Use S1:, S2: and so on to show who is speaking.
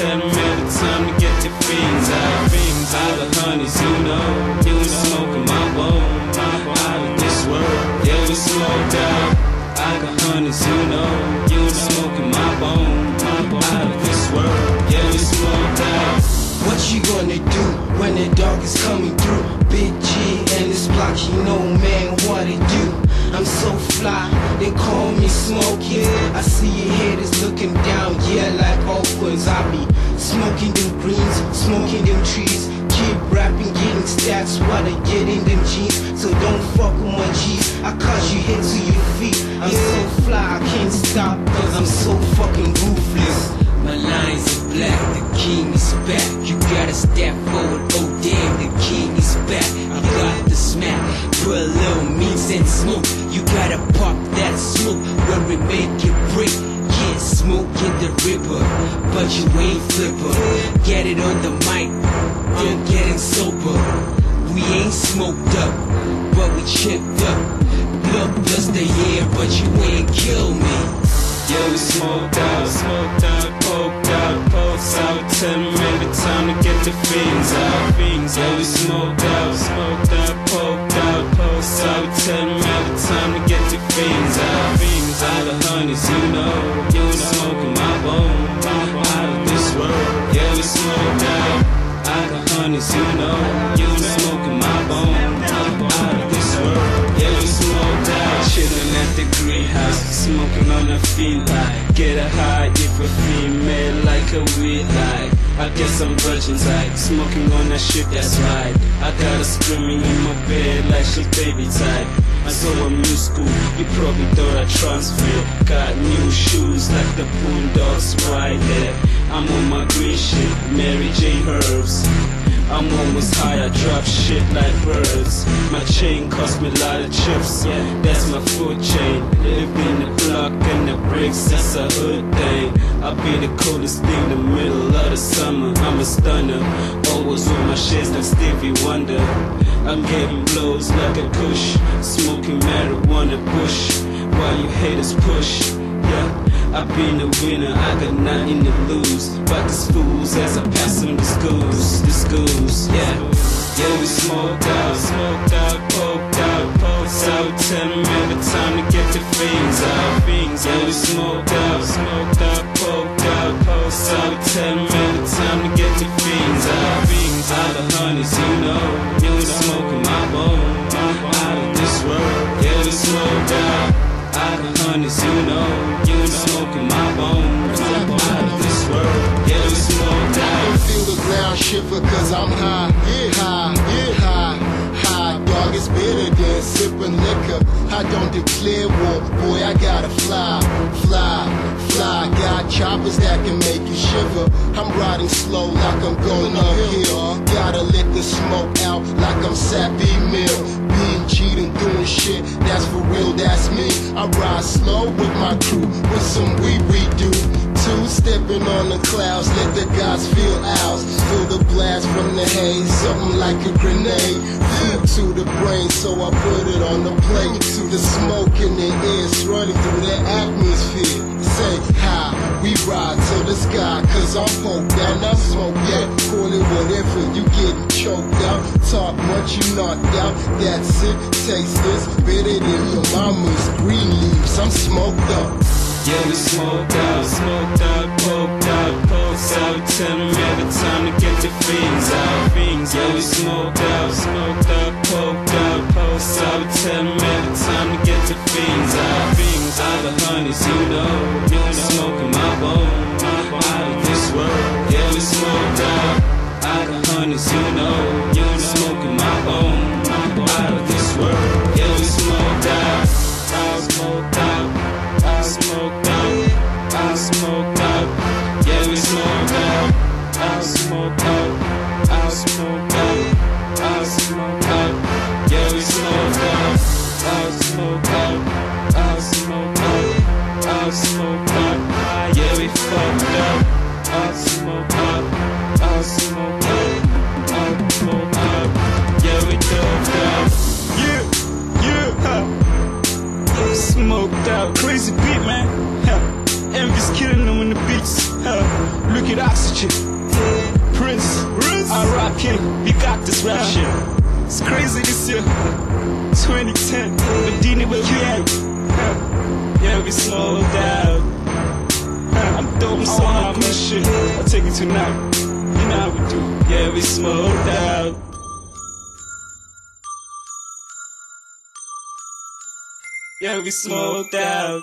S1: tell them every time to get the fiends out. Fiends out of honeys, you know.
S2: They call me Smokey. I see your haters looking down, yeah, like orphans. I be smoking them greens, smoking them trees. Keep rapping, getting stats while they get in them jeans.
S3: Oh damn, the king is back. You got the smack, put a little meats and smoke. You gotta pop that smoke when we make it break. Yeah, smoke in the river, but you ain't flipper. Get it on the mic, I'm getting sober. We ain't smoked up, but we chipped up. Blood plus the air, but you ain't
S1: out. Tell them every time to get the fiends out. Fiends out of honeys, you know. You was smoking my bone. Out of this world, yeah, we smoked out. I got honeys, you know. You was smoking my bone. Out of this world, yeah, we smoked out. Chilling at the greenhouse, smoking on a light. Get a high if a female like a weed light. I guess I'm virgin like smoking on that shit that's right. I got her screaming in my bed like she baby type. I saw a new school, you probably thought I transferred. Got new shoes like the boondocks right there. I'm on my green shit, Mary J. Herbs. I'm almost high, I drop shit like birds. My chain cost me a lot of chips, yeah, that's my food chain. Live in the block and the bricks, that's a hood thing. I be the coolest thing in the middle of the summer. I'm a stunner, always on my shits like Stevie Wonder. I'm getting blows like a kush, smoking marijuana bush, while you haters push. Yeah, I been a winner, I got nothing to lose. But these fools as I pass them the schools, schools, yeah. Yeah, we smoked out, smoked out, poked out, poked out. Tell them every time to get the fiends out. Yeah, we smoked out, smoked out, poked out, poked out. Tell them every time to get the fiends out. Out of honeys, you know, you was smoking my bone. Out of this world, yeah, we smoked out. I got honeys, you know,
S4: cause I'm high, yeah, high, yeah, high, high. Dog is better than sipping liquor. I don't declare war, boy, I gotta fly, fly, fly. Got choppers that can make you shiver. I'm riding slow like I'm going uphill. Gotta let the smoke out like I'm Sappy Mill. Being cheating, doing shit, that's for real, that's me. I ride slow with my crew, with some we do. Two stepping on the clouds, let the gods feel ours. Feel the blast from the haze, something like a grenade. Flew to the brain, so I put it on the plate. To the smoke in the air, running through the atmosphere. Say hi, we ride to the sky, cause I'm poked and I'm smoked out. Call it whatever, you getting choked out. Talk much, you knocked out. That's it, taste this, better than your mama's green leaves. I'm smoked up.
S1: Yeah, we smoked out, smoked out, poked out, poked out. Tell them every time to get the fiends out, fiends. Yeah, we smoked out, smoked out, poked out, poked out. Tell them every time to get the fiends out, fiends. Out of honeys, you know, you was smoking my bone. Out of this world, yeah, we smoked out. I got honeys, you know, Liquid Oxygen. Prince, Prince. I rock king. We got this rap shit. It's crazy this year. 2010. Medina with you. Yeah, we smoked out. I'm dope, so oh, I'm my shit. I'll take it tonight. You know how we do. Yeah, we smoked out. Yeah, we smoked out.